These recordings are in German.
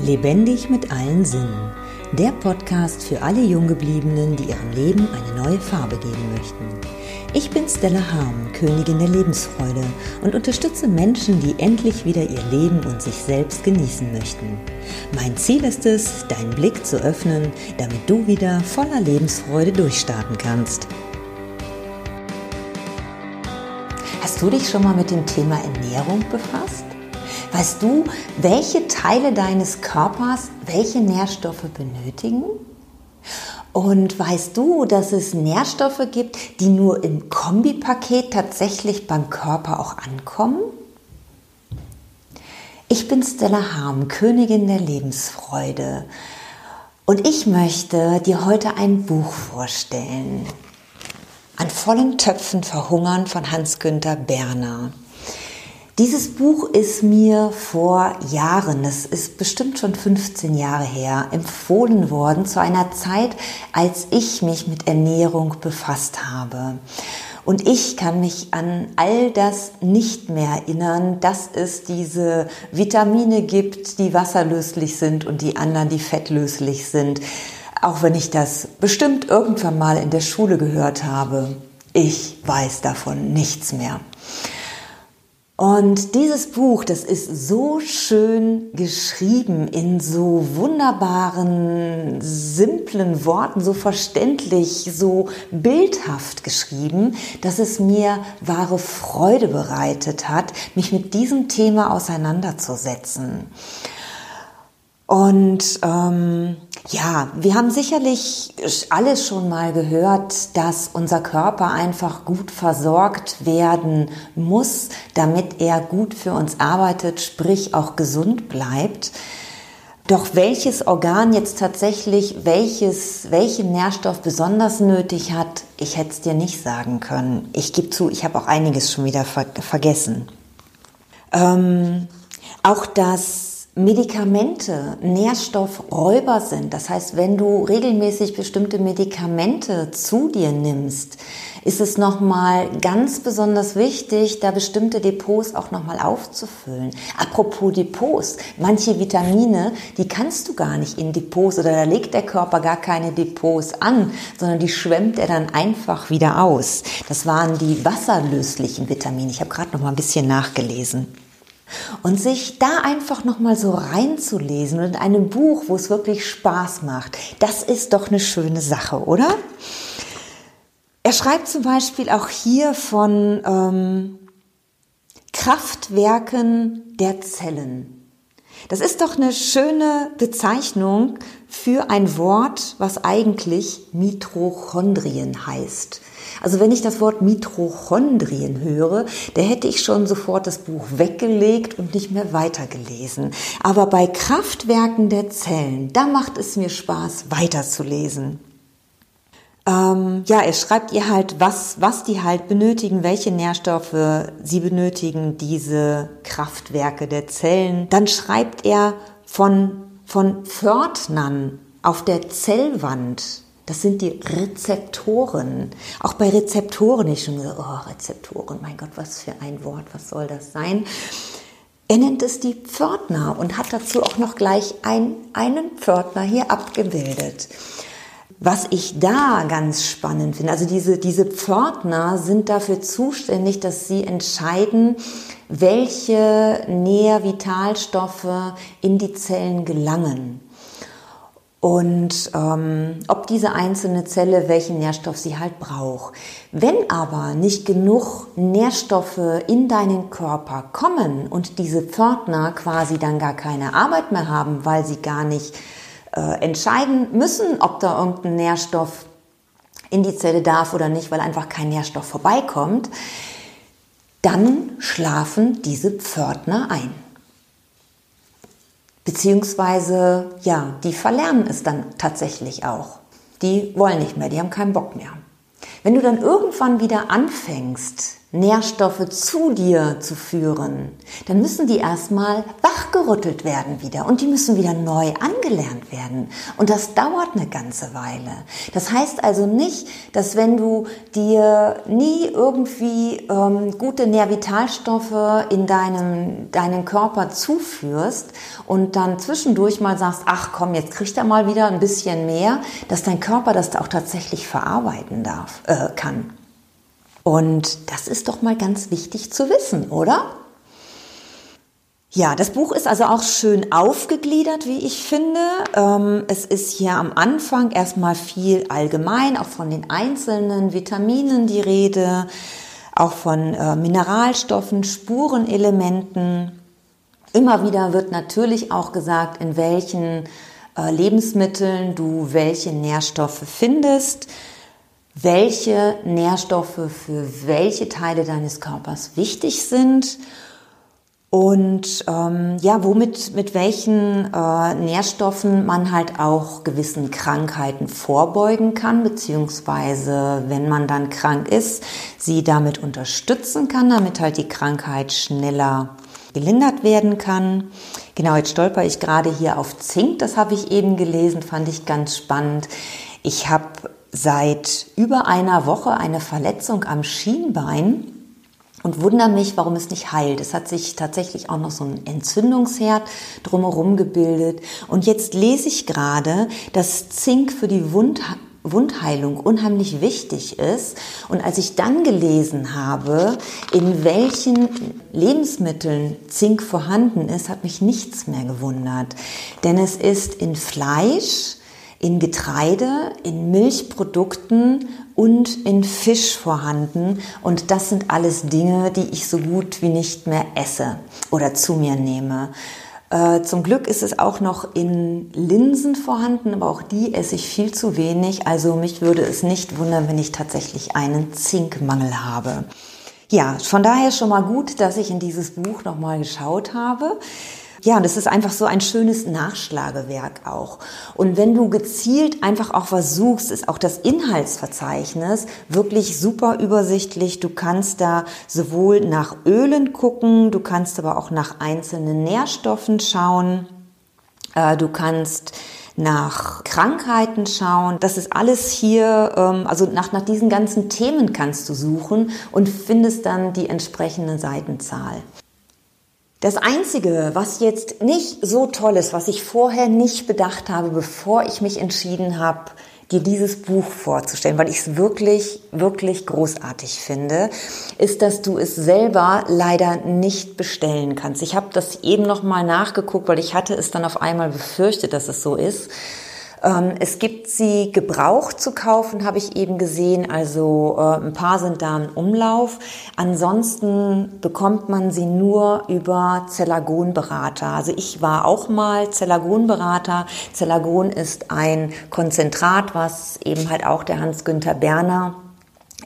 Lebendig mit allen Sinnen. Der Podcast für alle Junggebliebenen, die ihrem Leben eine neue Farbe geben möchten. Ich bin Stella Harm, Königin der Lebensfreude und unterstütze Menschen, die endlich wieder ihr Leben und sich selbst genießen möchten. Mein Ziel ist es, deinen Blick zu öffnen, damit du wieder voller Lebensfreude durchstarten kannst. Hast du dich schon mal mit dem Thema Ernährung befasst? Weißt du, welche Teile deines Körpers welche Nährstoffe benötigen? Und weißt du, dass es Nährstoffe gibt, die nur im Kombipaket tatsächlich beim Körper auch ankommen? Ich bin Stella Harm, Königin der Lebensfreude. Und ich möchte dir heute ein Buch vorstellen. An vollen Töpfen verhungern von Hans-Günther Berner. Dieses Buch ist mir vor Jahren, das ist bestimmt schon 15 Jahre her, empfohlen worden zu einer Zeit, als ich mich mit Ernährung befasst habe. Und ich kann mich an all das nicht mehr erinnern, dass es diese Vitamine gibt, die wasserlöslich sind und die anderen, die fettlöslich sind. Auch wenn ich das bestimmt irgendwann mal in der Schule gehört habe. Ich weiß davon nichts mehr. Und dieses Buch, das ist so schön geschrieben, in so wunderbaren, simplen Worten, so verständlich, so bildhaft geschrieben, dass es mir wahre Freude bereitet hat, mich mit diesem Thema auseinanderzusetzen. Und ähm, ja, wir haben sicherlich alles schon mal gehört, dass unser Körper einfach gut versorgt werden muss, damit er gut für uns arbeitet, sprich auch gesund bleibt. Doch welches Organ jetzt tatsächlich welches, welchen Nährstoff besonders nötig hat, ich hätte es dir nicht sagen können. Ich gebe zu, ich habe auch einiges schon wieder ver vergessen. Ähm, auch das Medikamente Nährstoffräuber sind. Das heißt, wenn du regelmäßig bestimmte Medikamente zu dir nimmst, ist es nochmal ganz besonders wichtig, da bestimmte Depots auch nochmal aufzufüllen. Apropos Depots, manche Vitamine, die kannst du gar nicht in Depots oder da legt der Körper gar keine Depots an, sondern die schwemmt er dann einfach wieder aus. Das waren die wasserlöslichen Vitamine. Ich habe gerade noch mal ein bisschen nachgelesen. Und sich da einfach nochmal so reinzulesen in einem Buch, wo es wirklich Spaß macht, das ist doch eine schöne Sache, oder? Er schreibt zum Beispiel auch hier von ähm, Kraftwerken der Zellen. Das ist doch eine schöne Bezeichnung für ein Wort, was eigentlich Mitochondrien heißt. Also wenn ich das Wort Mitochondrien höre, da hätte ich schon sofort das Buch weggelegt und nicht mehr weitergelesen. Aber bei Kraftwerken der Zellen, da macht es mir Spaß, weiterzulesen. Ähm, ja, er schreibt ihr halt, was, was die halt benötigen, welche Nährstoffe sie benötigen, diese Kraftwerke der Zellen. Dann schreibt er von, von Pförtnern auf der Zellwand. Das sind die Rezeptoren. Auch bei Rezeptoren, ich schon gesagt, oh, Rezeptoren, mein Gott, was für ein Wort, was soll das sein? Er nennt es die Pförtner und hat dazu auch noch gleich ein, einen Pförtner hier abgebildet. Was ich da ganz spannend finde, also diese, diese Pförtner sind dafür zuständig, dass sie entscheiden, welche Nährvitalstoffe in die Zellen gelangen und ähm, ob diese einzelne Zelle welchen Nährstoff sie halt braucht. Wenn aber nicht genug Nährstoffe in deinen Körper kommen und diese Pförtner quasi dann gar keine Arbeit mehr haben, weil sie gar nicht äh, entscheiden müssen, ob da irgendein Nährstoff in die Zelle darf oder nicht, weil einfach kein Nährstoff vorbeikommt, dann schlafen diese Pförtner ein. Beziehungsweise, ja, die verlernen es dann tatsächlich auch. Die wollen nicht mehr, die haben keinen Bock mehr. Wenn du dann irgendwann wieder anfängst, Nährstoffe zu dir zu führen, dann müssen die erstmal wachgerüttelt werden wieder und die müssen wieder neu angelernt werden. Und das dauert eine ganze Weile. Das heißt also nicht, dass wenn du dir nie irgendwie ähm, gute Nährvitalstoffe in deinem, deinen Körper zuführst und dann zwischendurch mal sagst, ach komm, jetzt kriegt er mal wieder ein bisschen mehr, dass dein Körper das auch tatsächlich verarbeiten darf, äh, kann. Und das ist doch mal ganz wichtig zu wissen, oder? Ja, das Buch ist also auch schön aufgegliedert, wie ich finde. Ähm, es ist hier am Anfang erstmal viel allgemein, auch von den einzelnen Vitaminen die Rede, auch von äh, Mineralstoffen, Spurenelementen. Immer wieder wird natürlich auch gesagt, in welchen äh, Lebensmitteln du welche Nährstoffe findest welche Nährstoffe für welche Teile deines Körpers wichtig sind und ähm, ja, womit mit welchen äh, Nährstoffen man halt auch gewissen Krankheiten vorbeugen kann, beziehungsweise wenn man dann krank ist, sie damit unterstützen kann, damit halt die Krankheit schneller gelindert werden kann. Genau, jetzt stolper ich gerade hier auf Zink, das habe ich eben gelesen, fand ich ganz spannend. Ich habe seit über einer Woche eine Verletzung am Schienbein und wundere mich, warum es nicht heilt. Es hat sich tatsächlich auch noch so ein Entzündungsherd drumherum gebildet. Und jetzt lese ich gerade, dass Zink für die Wund Wundheilung unheimlich wichtig ist. Und als ich dann gelesen habe, in welchen Lebensmitteln Zink vorhanden ist, hat mich nichts mehr gewundert. Denn es ist in Fleisch, in Getreide, in Milchprodukten und in Fisch vorhanden. Und das sind alles Dinge, die ich so gut wie nicht mehr esse oder zu mir nehme. Äh, zum Glück ist es auch noch in Linsen vorhanden, aber auch die esse ich viel zu wenig. Also mich würde es nicht wundern, wenn ich tatsächlich einen Zinkmangel habe. Ja, von daher schon mal gut, dass ich in dieses Buch nochmal geschaut habe. Ja, das ist einfach so ein schönes Nachschlagewerk auch. Und wenn du gezielt einfach auch was suchst, ist auch das Inhaltsverzeichnis wirklich super übersichtlich. Du kannst da sowohl nach Ölen gucken, du kannst aber auch nach einzelnen Nährstoffen schauen. Äh, du kannst nach Krankheiten schauen. Das ist alles hier, ähm, also nach, nach diesen ganzen Themen kannst du suchen und findest dann die entsprechende Seitenzahl. Das Einzige, was jetzt nicht so toll ist, was ich vorher nicht bedacht habe, bevor ich mich entschieden habe, dir dieses Buch vorzustellen, weil ich es wirklich, wirklich großartig finde, ist, dass du es selber leider nicht bestellen kannst. Ich habe das eben noch mal nachgeguckt, weil ich hatte es dann auf einmal befürchtet, dass es so ist. Ähm, es gibt sie gebraucht zu kaufen, habe ich eben gesehen. Also äh, ein paar sind da im Umlauf. Ansonsten bekommt man sie nur über Zellagonberater. Also ich war auch mal Zellagonberater. Zellagon ist ein Konzentrat, was eben halt auch der Hans-Günther Berner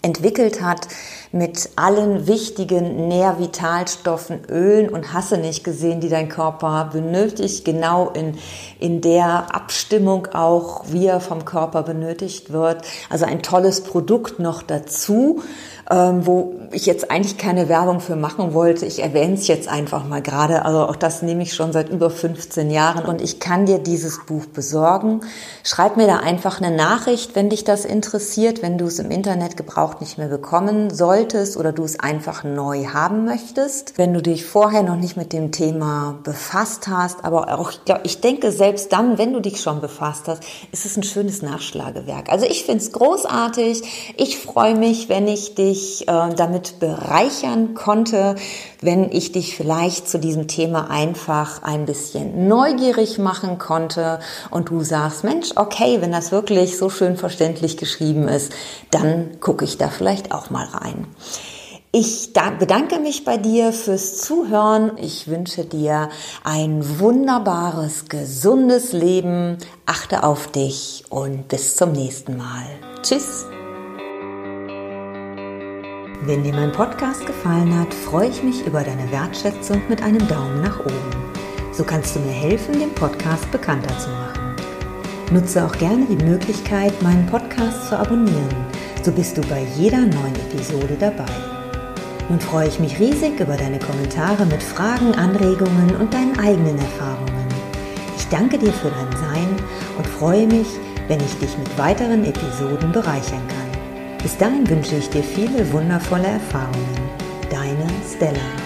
entwickelt hat mit allen wichtigen Nährvitalstoffen, Ölen und Hasse nicht gesehen, die dein Körper benötigt, genau in, in der Abstimmung auch, wie er vom Körper benötigt wird. Also ein tolles Produkt noch dazu ähm, wo ich jetzt eigentlich keine Werbung für machen wollte. Ich erwähne es jetzt einfach mal gerade. Also auch das nehme ich schon seit über 15 Jahren und ich kann dir dieses Buch besorgen. Schreib mir da einfach eine Nachricht, wenn dich das interessiert, wenn du es im Internet gebraucht nicht mehr bekommen solltest oder du es einfach neu haben möchtest. Wenn du dich vorher noch nicht mit dem Thema befasst hast, aber auch, ich denke, selbst dann, wenn du dich schon befasst hast, ist es ein schönes Nachschlagewerk. Also ich finde es großartig. Ich freue mich, wenn ich dich dich äh, damit bereichern konnte, wenn ich dich vielleicht zu diesem Thema einfach ein bisschen neugierig machen konnte und du sagst, Mensch, okay, wenn das wirklich so schön verständlich geschrieben ist, dann gucke ich da vielleicht auch mal rein. Ich bedanke mich bei dir fürs Zuhören. Ich wünsche dir ein wunderbares, gesundes Leben. Achte auf dich und bis zum nächsten Mal. Tschüss. Wenn dir mein Podcast gefallen hat, freue ich mich über deine Wertschätzung mit einem Daumen nach oben. So kannst du mir helfen, den Podcast bekannter zu machen. Nutze auch gerne die Möglichkeit, meinen Podcast zu abonnieren. So bist du bei jeder neuen Episode dabei. Nun freue ich mich riesig über deine Kommentare mit Fragen, Anregungen und deinen eigenen Erfahrungen. Ich danke dir für dein Sein und freue mich, wenn ich dich mit weiteren Episoden bereichern kann. Bis dahin wünsche ich dir viele wundervolle Erfahrungen. Deine Stella.